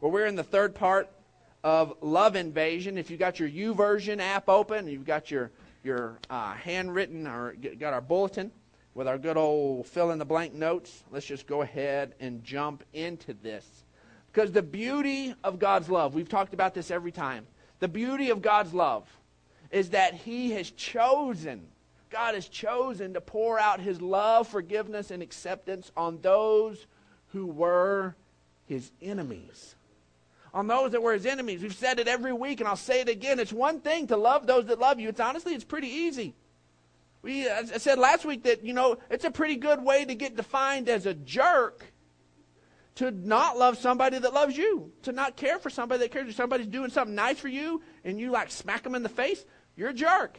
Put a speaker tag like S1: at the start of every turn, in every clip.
S1: Well, we're in the third part of Love Invasion. If you've got your YouVersion app open, you've got your, your uh, handwritten or got our bulletin with our good old fill in the blank notes, let's just go ahead and jump into this. Because the beauty of God's love, we've talked about this every time. The beauty of God's love is that He has chosen, God has chosen to pour out His love, forgiveness, and acceptance on those who were His enemies. On those that were His enemies. We've said it every week, and I'll say it again. It's one thing to love those that love you. It's honestly, it's pretty easy. We, I said last week that, you know, it's a pretty good way to get defined as a jerk to not love somebody that loves you, to not care for somebody that cares. If somebody's doing something nice for you and you like smack them in the face, you're a jerk.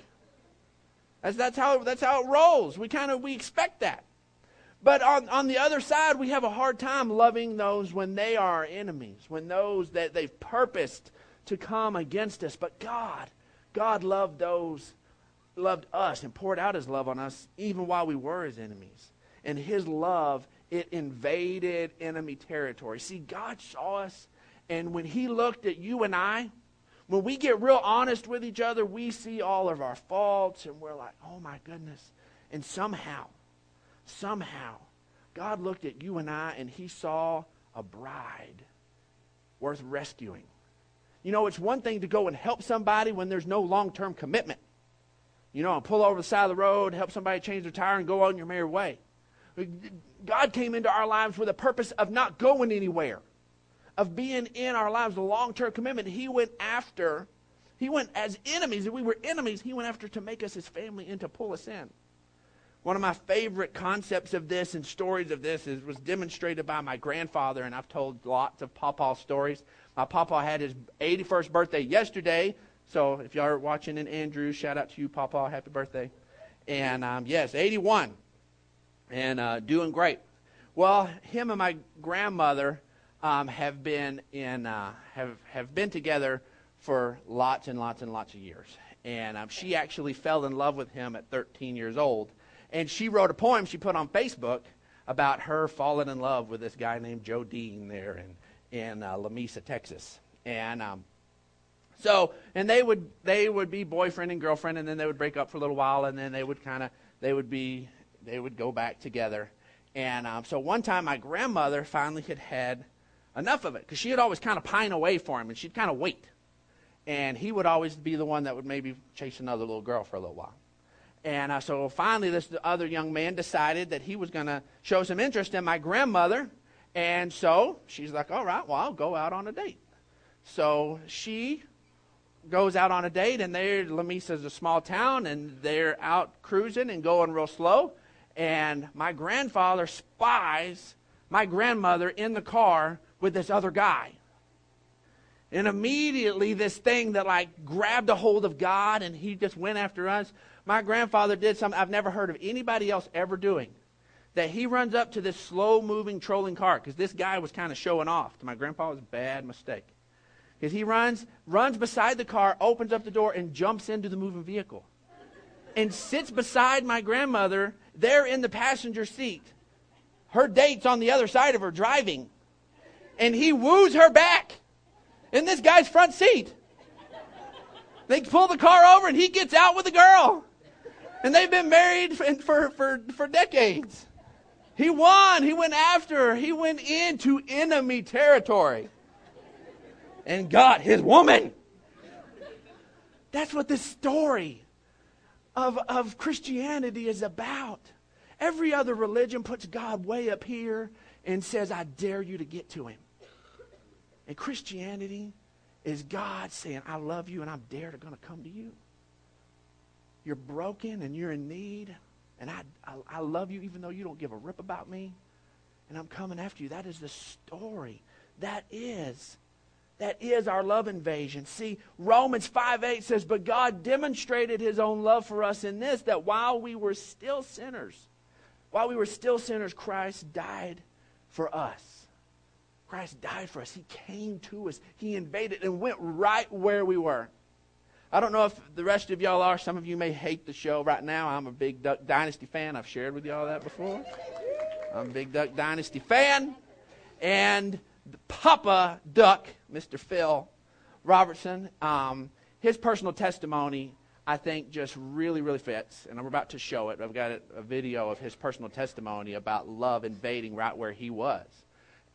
S1: That's, that's, how, that's how it rolls. We kind of, we expect that. But on, on the other side, we have a hard time loving those when they are our enemies, when those that they've purposed to come against us. But God, God loved those loved us and poured out his love on us even while we were his enemies. And his love, it invaded enemy territory. See, God saw us, and when he looked at you and I, when we get real honest with each other, we see all of our faults, and we're like, oh my goodness. And somehow, somehow, God looked at you and I, and he saw a bride worth rescuing. You know, it's one thing to go and help somebody when there's no long term commitment you know, and pull over the side of the road, help somebody change their tire, and go on your merry way. God came into our lives with a purpose of not going anywhere, of being in our lives, a long term commitment. He went after, he went as enemies, and we were enemies, he went after to make us his family and to pull us in. One of my favorite concepts of this and stories of this is, was demonstrated by my grandfather, and I've told lots of Papa stories. My Papa had his 81st birthday yesterday, so if y'all are watching in Andrews, shout out to you, Papa. Happy birthday. And um, yes, 81. And uh, doing great. Well, him and my grandmother um, have been in uh, have have been together for lots and lots and lots of years. And um, she actually fell in love with him at 13 years old. And she wrote a poem she put on Facebook about her falling in love with this guy named Joe Dean there in in uh, Lamesa, Texas. And um, so, and they would they would be boyfriend and girlfriend, and then they would break up for a little while, and then they would kind of they would be they would go back together. And um, so one time, my grandmother finally had had enough of it because she had always kind of pine away for him, and she'd kind of wait, and he would always be the one that would maybe chase another little girl for a little while. And uh, so finally, this other young man decided that he was going to show some interest in my grandmother. And so she's like, all right, well, I'll go out on a date. So she goes out on a date, and there, Lamesa is a small town, and they're out cruising and going real slow. And my grandfather spies my grandmother in the car with this other guy. And immediately, this thing that like grabbed a hold of God and he just went after us. My grandfather did something I've never heard of anybody else ever doing. That he runs up to this slow moving trolling car because this guy was kind of showing off. To my grandpa, was a bad mistake. Because he runs, runs beside the car, opens up the door, and jumps into the moving vehicle. And sits beside my grandmother there in the passenger seat. Her date's on the other side of her driving. And he woos her back in this guy's front seat. They pull the car over and he gets out with the girl. And they've been married for, for, for, for decades. He won. He went after her. He went into enemy territory and got his woman. That's what this story of, of Christianity is about. Every other religion puts God way up here and says, I dare you to get to him. And Christianity is God saying, I love you and I'm dare to to come to you. You're broken and you're in need, and I, I, I love you even though you don't give a rip about me, and I'm coming after you. That is the story. That is that is our love invasion. See, Romans 5 8 says, But God demonstrated his own love for us in this, that while we were still sinners, while we were still sinners, Christ died for us. Christ died for us. He came to us. He invaded and went right where we were. I don't know if the rest of y'all are. Some of you may hate the show right now. I'm a big Duck Dynasty fan. I've shared with y'all that before. I'm a big Duck Dynasty fan. And Papa Duck, Mr. Phil Robertson, um, his personal testimony, I think, just really, really fits. And I'm about to show it. I've got a, video of his personal testimony about love invading right where he was.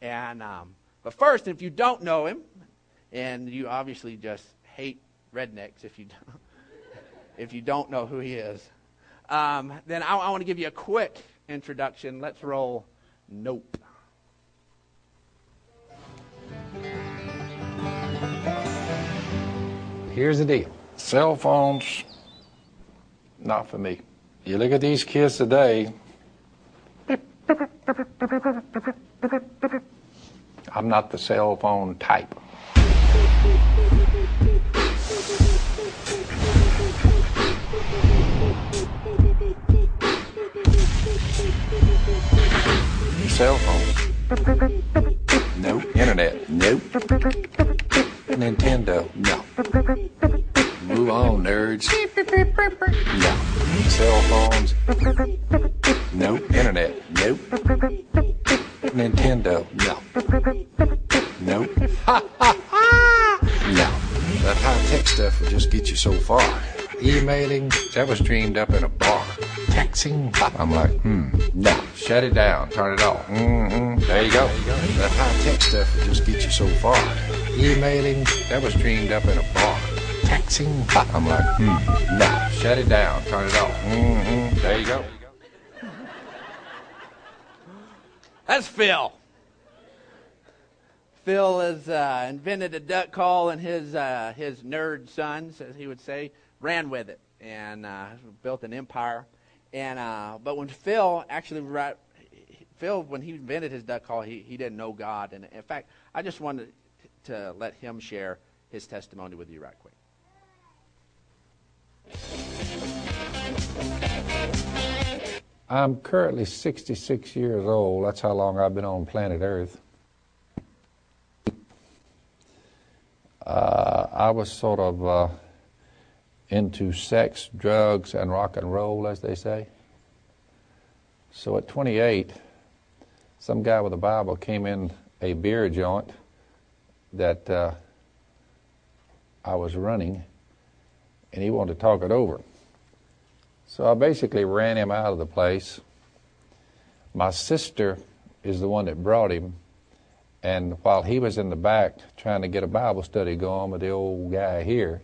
S1: And um, but first, if you don't know him, and you obviously just hate rednecks if you don't, if you don't know who he is, um, then I, I want to give you a quick introduction. Let's roll. Nope.
S2: Here's the deal cell phones, not for me. You look at these kids today, I'm not the cell phone type. Cell phones. Nope. Internet. Nope. Nintendo. No. Move on, nerds. No. Cell phones. Nope. Internet. Nope. Nintendo. No. Nope. Ha ha ha! No. That high tech stuff will just get you so far. Emailing, that was dreamed up in a bar. Texting, I'm like, hmm, no. Shut it down, turn it off. Mm-hmm. There you go. That high tech stuff will just get you so far. Emailing, that was dreamed up in a bar. Texting, I'm like, hmm, no. Shut it down, turn it off. Mm-hmm. There you go.
S1: That's Phil. Phil has uh, invented a duck call, and his uh, his nerd sons, as he would say, ran with it and uh, built an empire. And uh, but when Phil actually right, Phil when he invented his duck call, he he didn't know God. And in fact, I just wanted to let him share his testimony with you right quick.
S2: I'm currently 66 years old. That's how long I've been on planet Earth. Uh, I was sort of uh, into sex, drugs, and rock and roll, as they say. So at 28, some guy with a Bible came in a beer joint that uh, I was running, and he wanted to talk it over. So I basically ran him out of the place. My sister is the one that brought him, and while he was in the back trying to get a Bible study going with the old guy here,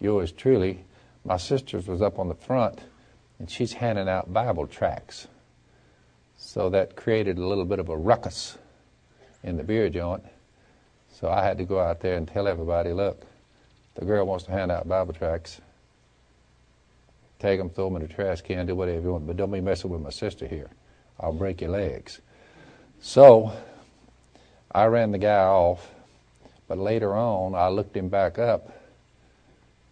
S2: yours truly, my sister's was up on the front, and she's handing out Bible tracts. So that created a little bit of a ruckus in the beer joint. So I had to go out there and tell everybody, look, the girl wants to hand out Bible tracts. Take them, throw them in the trash can, do whatever you want, but don't be messing with my sister here. I'll break your legs. So I ran the guy off, but later on I looked him back up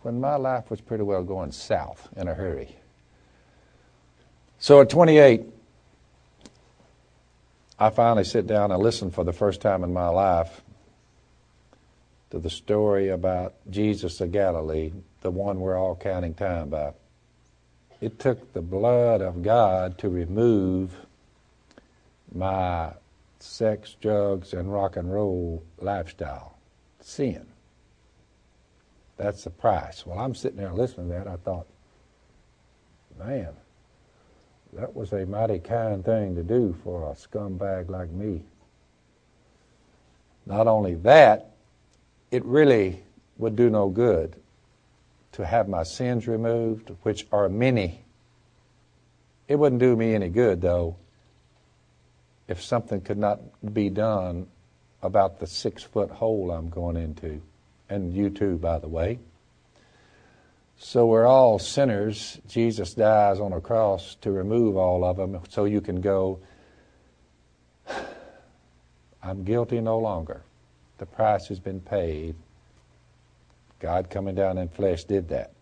S2: when my life was pretty well going south in a hurry. So at 28, I finally sit down and listen for the first time in my life to the story about Jesus of Galilee, the one we're all counting time by. It took the blood of God to remove my sex, drugs, and rock and roll lifestyle, sin. That's the price. Well, I'm sitting there listening to that. I thought, man, that was a mighty kind thing to do for a scumbag like me. Not only that, it really would do no good to have my sins removed, which are many. It wouldn't do me any good, though, if something could not be done about the six foot hole I'm going into and you too, by the way. So we're all sinners. Jesus dies on a cross to remove all of them so you can go, I'm guilty no longer. The price has been paid. God coming down in flesh did that.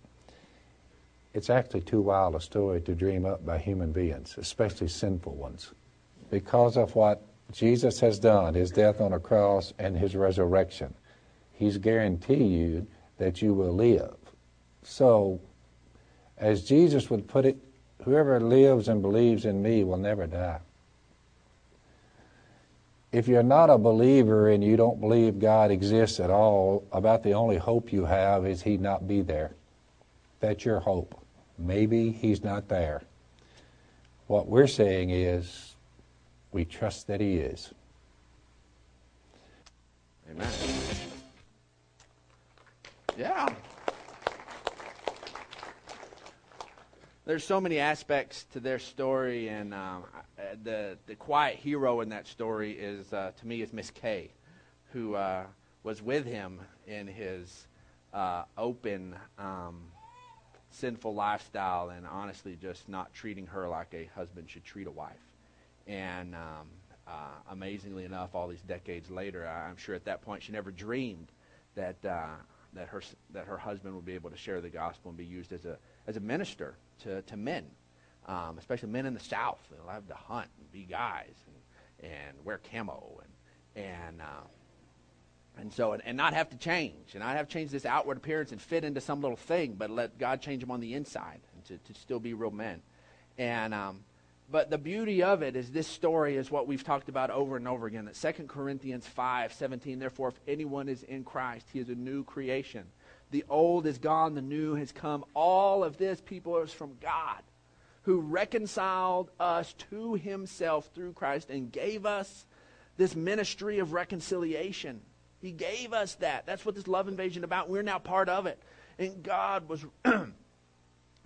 S2: It's actually too wild a story to dream up by human beings, especially sinful ones. Because of what Jesus has done, his death on a cross and his resurrection he's guaranteed you that you will live. So, as Jesus would put it, whoever lives and believes in me will never die. if you're not a believer and you don't believe God exists at all, about the only hope you have is He not be there. That's your hope. Maybe He's not there. What we're saying is we trust that He is.
S1: Amen. Yeah. There's so many aspects to their story, and um, the the quiet hero in that story is, uh, to me, is Miss Kay, who uh, was with him in his uh, open, um, sinful lifestyle, and honestly, just not treating her like a husband should treat a wife. And um, uh, amazingly enough, all these decades later, I'm sure at that point she never dreamed that uh, that her that her husband would be able to share the gospel and be used as a as a minister to to men, um, especially men in the South. They love to hunt and be guys and, and wear camo and and uh, and so and, and not have to change and not have to change this outward appearance and fit into some little thing, but let God change them on the inside and to, to still be real men. And um, but the beauty of it is this story is what we've talked about over and over again. That 2 Corinthians 5 17, therefore, if anyone is in Christ, he is a new creation. The old is gone, the new has come. All of this, people, is from God, who reconciled us to himself through Christ and gave us this ministry of reconciliation. He gave us that. That's what this love invasion about. We're now part of it. And God was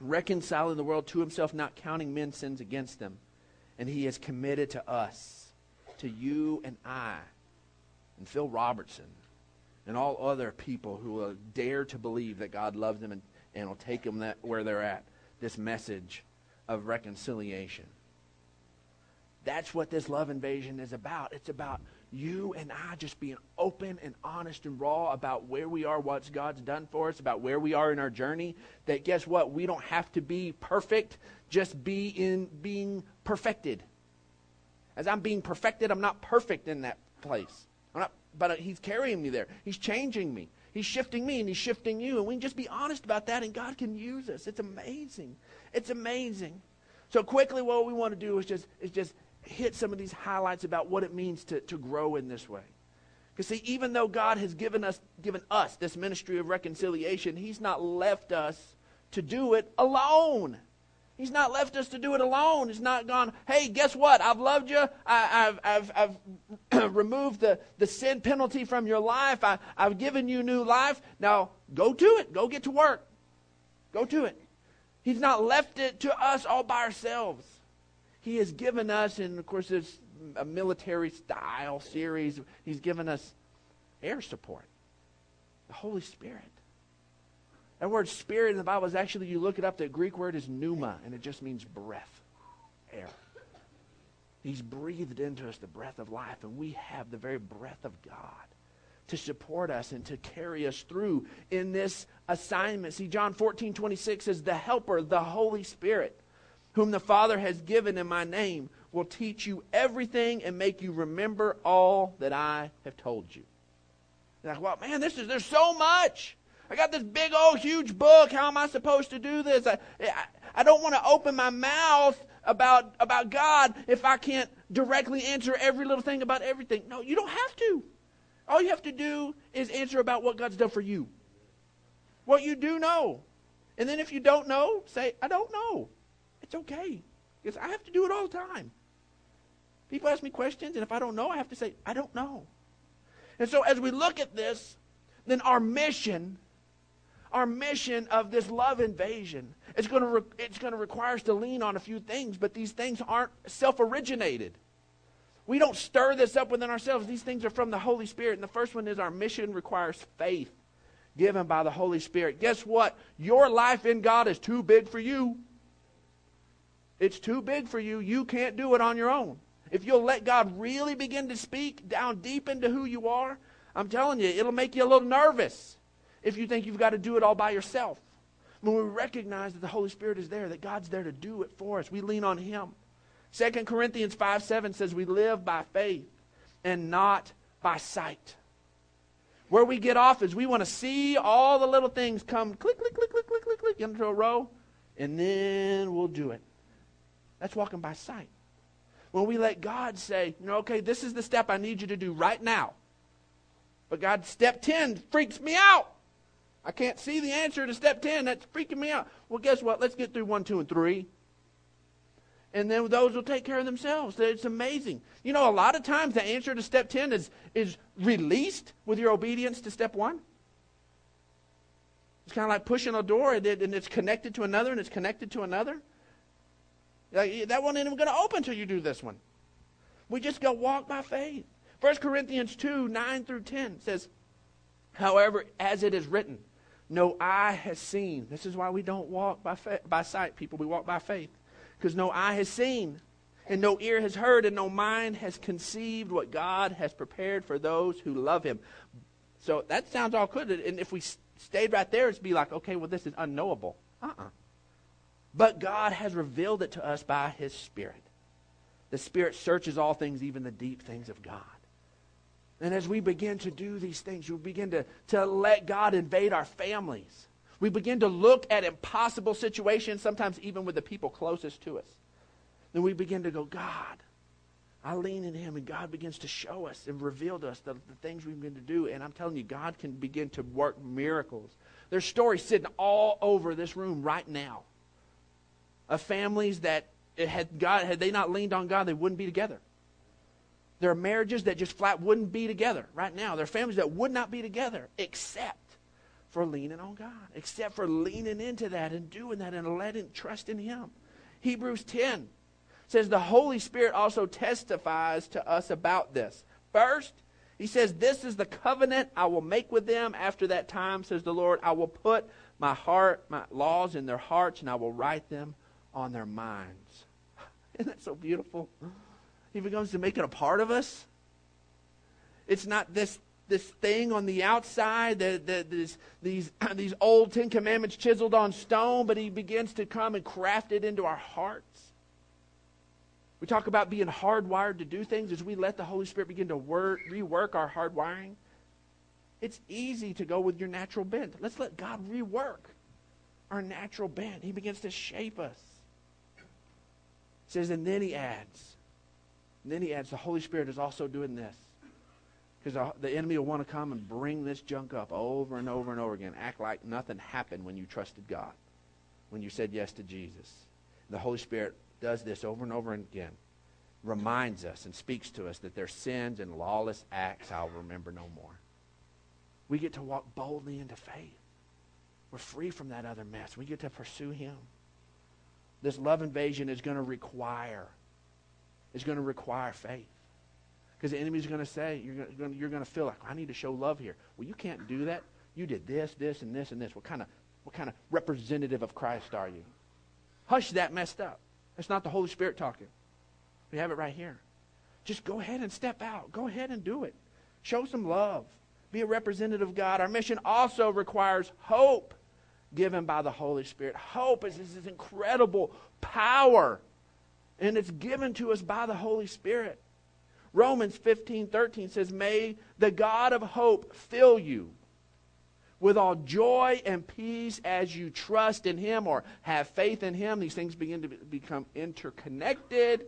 S1: reconciling the world to himself, not counting men's sins against them. And he has committed to us, to you and I, and Phil Robertson, and all other people who will dare to believe that God loves them and, and will take them that, where they're at, this message of reconciliation. That's what this love invasion is about. It's about you and I just being open and honest and raw about where we are, what God's done for us, about where we are in our journey. That guess what? We don't have to be perfect, just be in being perfected. As I'm being perfected, I'm not perfect in that place. I'm not, but He's carrying me there. He's changing me. He's shifting me and He's shifting you. And we can just be honest about that, and God can use us. It's amazing. It's amazing. So quickly, what we want to do is just is just hit some of these highlights about what it means to, to grow in this way. Because see, even though God has given us given us this ministry of reconciliation, He's not left us to do it alone. He's not left us to do it alone. He's not gone, hey, guess what? I've loved you. I, have I've, I've removed the, the sin penalty from your life. I, I've given you new life. Now go to it. Go get to work. Go to it. He's not left it to us all by ourselves. He has given us, and of course, it's a military style series, He's given us air support, the Holy Spirit. That word spirit in the Bible is actually, you look it up, the Greek word is pneuma, and it just means breath, air. He's breathed into us the breath of life, and we have the very breath of God to support us and to carry us through in this assignment. See, John 14, 26 says, The Helper, the Holy Spirit whom the Father has given in my name, will teach you everything and make you remember all that I have told you. You're like, well, man, this is there's so much. I got this big old huge book. How am I supposed to do this? I, I, I don't want to open my mouth about about God if I can't directly answer every little thing about everything. No, you don't have to. All you have to do is answer about what God's done for you. What you do know. And then if you don't know, say, I don't know. It's okay. Because I have to do it all the time. People ask me questions, and if I don't know, I have to say, I don't know. And so as we look at this, then our mission, our mission of this love invasion, it's going to re- it's going to require us to lean on a few things, but these things aren't self-originated. We don't stir this up within ourselves. These things are from the Holy Spirit. And the first one is our mission requires faith given by the Holy Spirit. Guess what? Your life in God is too big for you. It's too big for you. You can't do it on your own. If you'll let God really begin to speak down deep into who you are, I'm telling you, it'll make you a little nervous if you think you've got to do it all by yourself. When we recognize that the Holy Spirit is there, that God's there to do it for us, we lean on Him. 2 Corinthians 5 7 says, We live by faith and not by sight. Where we get off is we want to see all the little things come click, click, click, click, click, click, click into a row, and then we'll do it. That's walking by sight. when we let God say, you know, okay, this is the step I need you to do right now. But God, step 10 freaks me out. I can't see the answer to step 10. That's freaking me out. Well, guess what? Let's get through 1, 2, and 3. And then those will take care of themselves. It's amazing. You know, a lot of times the answer to step 10 is, is released with your obedience to step 1. It's kind of like pushing a door and, it, and it's connected to another and it's connected to another. Like, that one ain't even going to open until you do this one. We just go walk by faith. 1 Corinthians 2 9 through 10 says, However, as it is written, no eye has seen. This is why we don't walk by, fa- by sight, people. We walk by faith. Because no eye has seen, and no ear has heard, and no mind has conceived what God has prepared for those who love Him. So that sounds all good. And if we stayed right there, it'd be like, okay, well, this is unknowable. Uh uh-uh. uh But God has revealed it to us by His Spirit. The Spirit searches all things, even the deep things of God. And as we begin to do these things, we begin to, to let God invade our families. We begin to look at impossible situations, sometimes even with the people closest to us. Then we begin to go, God, I lean in Him, and God begins to show us and reveal to us the, the things we begin to do. And I'm telling you, God can begin to work miracles. There's stories sitting all over this room right now of families that had God had they not leaned on God, they wouldn't be together. There are marriages that just flat wouldn't be together right now. There are families that would not be together except for leaning on God, except for leaning into that and doing that and letting trust in Him. Hebrews 10 says the Holy Spirit also testifies to us about this. First, he says, This is the covenant I will make with them after that time, says the Lord. I will put my heart, my laws in their hearts, and I will write them on their minds. Isn't that so beautiful? He becomes to make it a part of us. It's not this this thing on the outside, the, the, these, these old Ten Commandments chiseled on stone, but he begins to come and craft it into our hearts. We talk about being hardwired to do things as we let the Holy Spirit begin to work, rework our hardwiring. It's easy to go with your natural bent. Let's let God rework our natural bent. He begins to shape us. Says, and then he adds, then he adds, the Holy Spirit is also doing this. Because the enemy will want to come and bring this junk up over and over and over again. Act like nothing happened when you trusted God, when you said yes to Jesus. The Holy Spirit does this over and over again, reminds us and speaks to us that their sins and lawless acts I'll remember no more. We get to walk boldly into faith. We're free from that other mess. We get to pursue Him. This love invasion is going to require is going to require faith. Because the enemy's going to say, you're going, you're to feel like, I need to show love here. Well, you can't do that. You did this, this, and this, and this. What kind of, what kind of representative of Christ are you? Hush that messed up. That's not the Holy Spirit talking. We have it right here. Just go ahead and step out. Go ahead and do it. Show some love. Be a representative of God. Our mission also requires hope given by the Holy Spirit. Hope is this incredible power and it's given to us by the Holy Spirit. Romans 15 13 says, May the God of hope fill you with all joy and peace as you trust in Him or have faith in Him. These things begin to become interconnected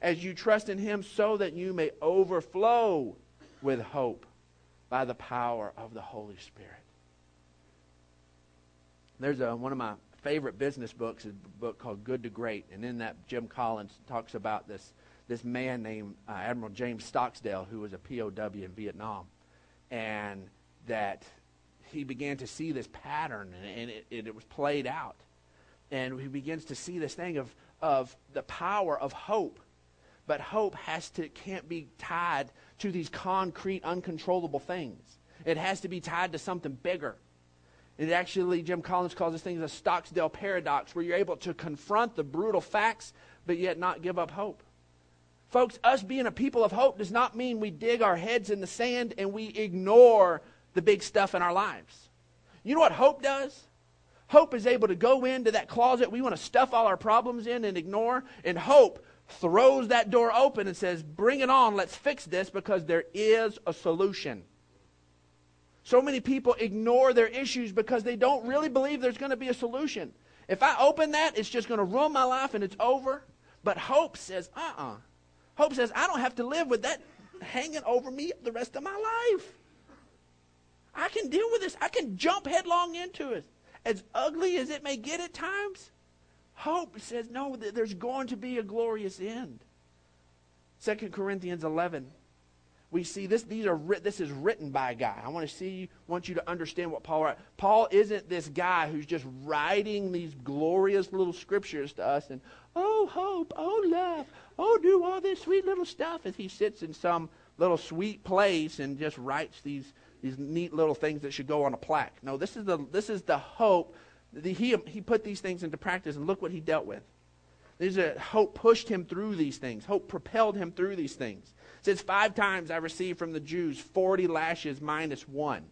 S1: as you trust in Him so that you may overflow with hope by the power of the Holy Spirit. There's a, one of my favorite business books is a book called Good to Great, and in that Jim Collins talks about this this man named uh, Admiral James Stockdale who was a POW in Vietnam, and that he began to see this pattern, and, and it, it, it was played out, and he begins to see this thing of of the power of hope, but hope has to can't be tied to these concrete, uncontrollable things. It has to be tied to something bigger. It actually, Jim Collins calls this thing the Stockdale paradox, where you're able to confront the brutal facts, but yet not give up hope. Folks, us being a people of hope does not mean we dig our heads in the sand and we ignore the big stuff in our lives. You know what hope does? Hope is able to go into that closet we want to stuff all our problems in and ignore, and hope throws that door open and says, Bring it on, let's fix this because there is a solution. So many people ignore their issues because they don't really believe there's going to be a solution. If I open that, it's just going to ruin my life and it's over. But hope says, uh uh Hope says, I don't have to live with that hanging over me the rest of my life. I can deal with this. I can jump headlong into it. As ugly as it may get at times, hope says, no, there's going to be a glorious end. 2 Corinthians 11 we see this these are this is written by a guy. I want to see want you to understand what paul wrote paul isn't this guy who's just writing these glorious little scriptures to us and oh hope oh love oh do all this sweet little stuff as he sits in some little sweet place and just writes these these neat little things that should go on a plaque. No this is the this is the hope. The, he he put these things into practice and look what he dealt with. There's hope pushed him through these things. Hope propelled him through these things says, Five times I received from the Jews 40 lashes minus one.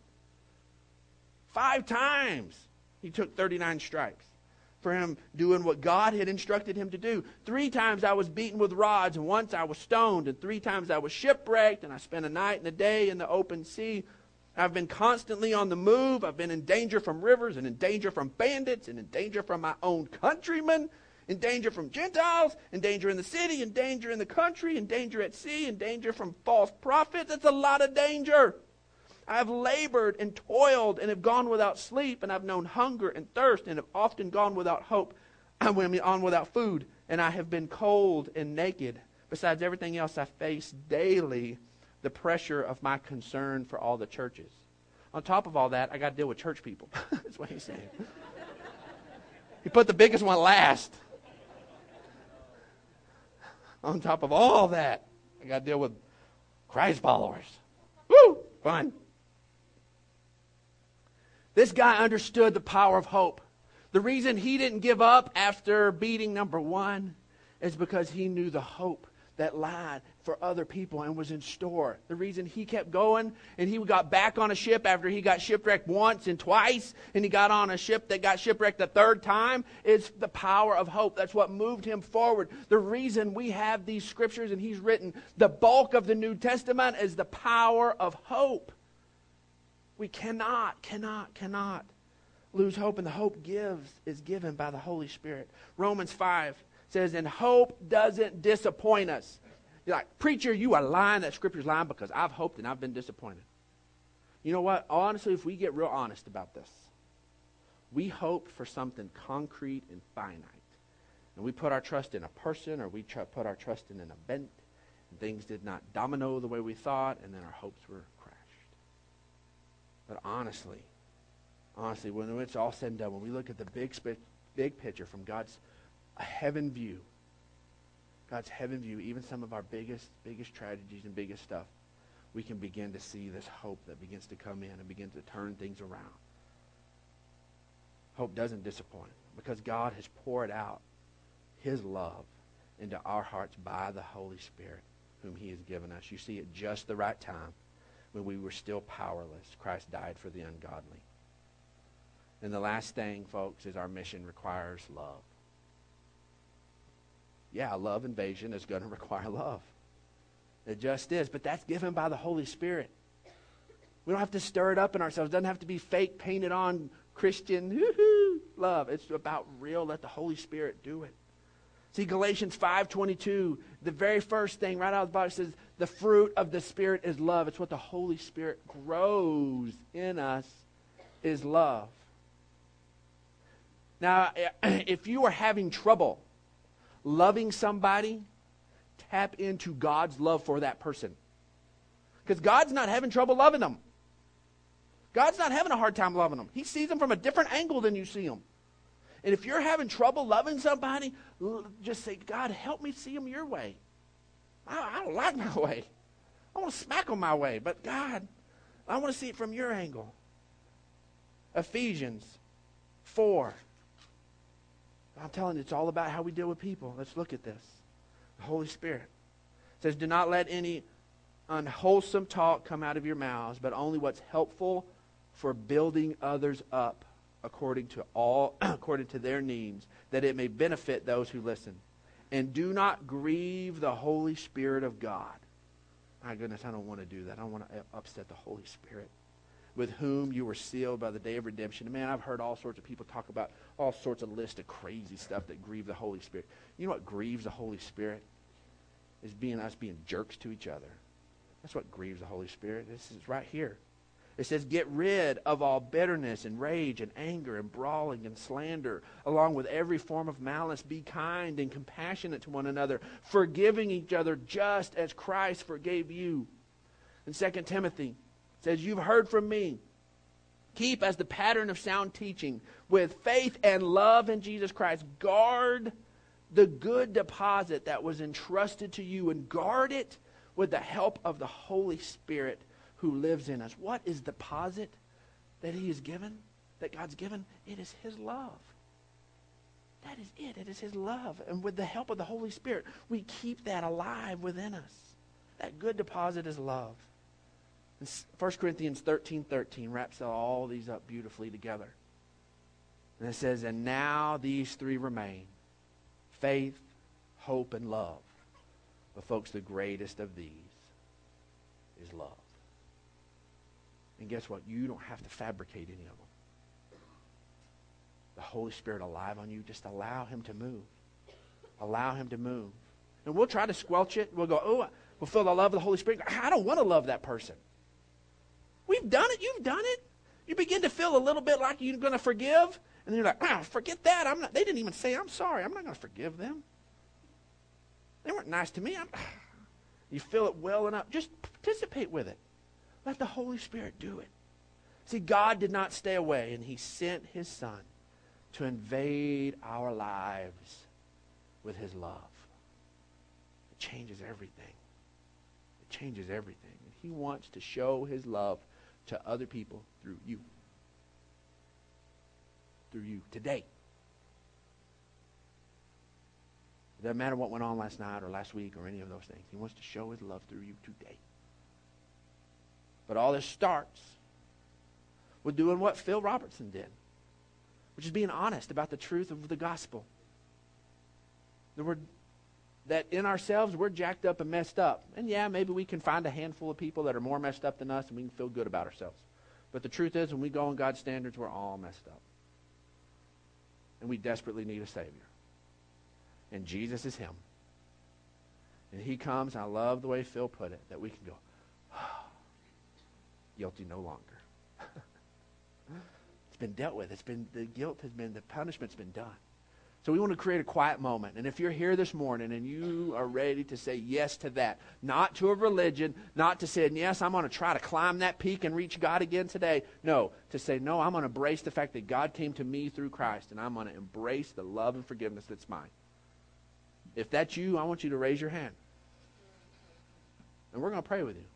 S1: Five times he took 39 stripes for him doing what God had instructed him to do. Three times I was beaten with rods, and once I was stoned, and three times I was shipwrecked, and I spent a night and a day in the open sea. I've been constantly on the move. I've been in danger from rivers, and in danger from bandits, and in danger from my own countrymen, in danger from Gentiles, in danger in the city, in danger in the country, in danger at sea, in danger from false prophets. That's a lot of danger. I've labored and toiled and have gone without sleep, and I've known hunger and thirst, and have often gone without hope. I went on without food, and I have been cold and naked. Besides everything else, I face daily the pressure of my concern for all the churches. On top of all that, I got to deal with church people. That's what he's saying. he put the biggest one last on top of all that, I got to deal with Christ followers. Woo! Fun. This guy understood the power of hope. The reason he didn't give up after beating number one is because he knew the hope that lied for other people and was in store. The reason he kept going and he got back on a ship after he got shipwrecked once and twice and he got on a ship that got shipwrecked the third time is the power of hope. That's what moved him forward. The reason we have these scriptures and he's written the bulk of the New Testament is the power of hope. We cannot, cannot, cannot lose hope and the hope gives is given by the Holy Spirit. Romans 5 says, and hope doesn't disappoint us. You're like, preacher, you are lying. That scripture's lying because I've hoped and I've been disappointed. You know what? Honestly, if we get real honest about this, we hoped for something concrete and finite. And we put our trust in a person or we put our trust in an event. And things did not domino the way we thought, and then our hopes were crashed. But honestly, honestly, when it's all said and done, when we look at the big, big picture from God's a heaven view. God's heaven view, even some of our biggest, biggest tragedies and biggest stuff, we can begin to see this hope that begins to come in and begin to turn things around. Hope doesn't disappoint because God has poured out his love into our hearts by the Holy Spirit whom he has given us. You see, at just the right time, when we were still powerless, Christ died for the ungodly. And the last thing, folks, is our mission requires love yeah, love invasion is going to require love. It just is. But that's given by the Holy Spirit. We don't have to stir it up in ourselves. It doesn't have to be fake, painted on Christian love. It's about real. Let the Holy Spirit do it. See, Galatians 5.22, the very first thing right out of the Bible says, the fruit of the Spirit is love. It's what the Holy Spirit grows in us is love. Now, if you are having trouble loving somebody, tap into God's love for that person. Because God's not having trouble loving them. God's not having a hard time loving them. He sees them from a different angle than you see them. And if you're having trouble loving somebody, just say, God, help me see them your way. I, I don't like my way. I want to smack them my way. But God, I want to see it from your angle. Ephesians 4 I'm telling you, it's all about how we deal with people. Let's look at this. The Holy Spirit says, Do not let any unwholesome talk come out of your mouths, but only what's helpful for building others up according to all according to their needs, that it may benefit those who listen. And do not grieve the Holy Spirit of God. My goodness, I don't want to do that. I don't want to upset the Holy Spirit. With whom you were sealed by the day of redemption. And man, I've heard all sorts of people talk about all sorts of lists of crazy stuff that grieve the Holy Spirit. You know what grieves the Holy Spirit? Is being us being jerks to each other. That's what grieves the Holy Spirit. This is right here. It says, Get rid of all bitterness and rage and anger and brawling and slander, along with every form of malice. Be kind and compassionate to one another, forgiving each other just as Christ forgave you. In 2 Timothy, says, You've heard from me. Keep as the pattern of sound teaching with faith and love in Jesus Christ. Guard the good deposit that was entrusted to you and guard it with the help of the Holy Spirit who lives in us. What is the deposit that He has given, that God's given? It is His love. That is it. It is His love. And with the help of the Holy Spirit, we keep that alive within us. That good deposit is love. 1 Corinthians 13 13 wraps all these up beautifully together. And it says, And now these three remain faith, hope, and love. But, folks, the greatest of these is love. And guess what? You don't have to fabricate any of them. The Holy Spirit alive on you, just allow Him to move. Allow Him to move. And we'll try to squelch it. We'll go, oh, we'll feel the love of the Holy Spirit. I don't want to love that person. We've done it. You've done it. You begin to feel a little bit like you're going to forgive. And then you're like, ah, forget that. I'm not, they didn't even say, I'm sorry. I'm not going to forgive them. They weren't nice to me. I'm, you feel it welling up. Just participate with it. Let the Holy Spirit do it. See, God did not stay away, and He sent His Son to invade our lives with His love. It changes everything. It changes everything. And He wants to show His love to other people through you. Through you today. It doesn't matter what went on last night or last week or any of those things. He wants to show His love through you today. But all this starts with doing what Phil Robertson did, which is being honest about the truth of the gospel. That, we're, that in ourselves we're jacked up and messed up. And yeah, maybe we can find a handful of people that are more messed up than us and we can feel good about ourselves. But the truth is, when we go on God's standards, we're all messed up. And we desperately need a Savior. And Jesus is Him. And He comes, I love the way Phil put it, that we can go, guilty no longer. it's been dealt with. It's been the guilt has been the punishment's been done. So we want to create a quiet moment. And if you're here this morning and you are ready to say yes to that, not to a religion, not to say, yes, I'm going to try to climb that peak and reach God again today. No, to say, no, I'm going to embrace the fact that God came to me through Christ and I'm going to embrace the love and forgiveness that's mine. If that's you, I want you to raise your hand. And we're going to pray with you.